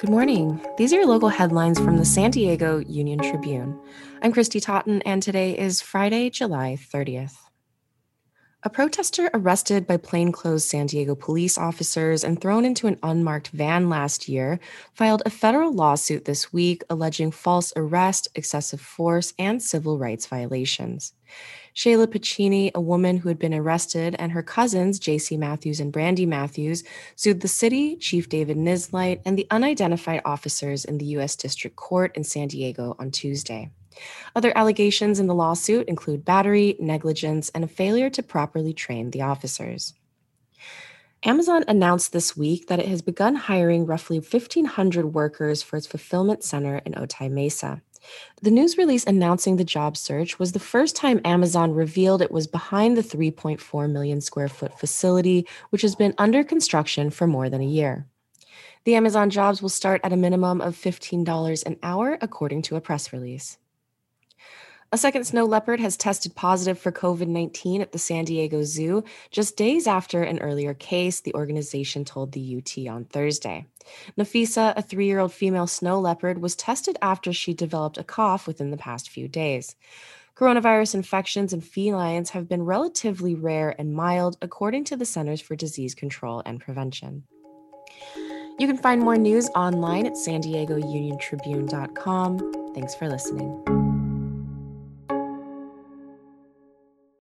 Good morning. These are your local headlines from the San Diego Union Tribune. I'm Kristy Totten, and today is Friday, July 30th. A protester arrested by plainclothes San Diego police officers and thrown into an unmarked van last year filed a federal lawsuit this week alleging false arrest, excessive force, and civil rights violations. Shayla Pacini, a woman who had been arrested, and her cousins, J.C. Matthews and Brandy Matthews, sued the city, Chief David Nisleit, and the unidentified officers in the U.S. District Court in San Diego on Tuesday. Other allegations in the lawsuit include battery, negligence, and a failure to properly train the officers. Amazon announced this week that it has begun hiring roughly 1,500 workers for its fulfillment center in Otay Mesa. The news release announcing the job search was the first time Amazon revealed it was behind the 3.4 million square foot facility, which has been under construction for more than a year. The Amazon jobs will start at a minimum of $15 an hour, according to a press release. A second snow leopard has tested positive for COVID 19 at the San Diego Zoo just days after an earlier case, the organization told the UT on Thursday. Nafisa, a three year old female snow leopard, was tested after she developed a cough within the past few days. Coronavirus infections in felines have been relatively rare and mild, according to the Centers for Disease Control and Prevention. You can find more news online at san diego union tribune.com. Thanks for listening.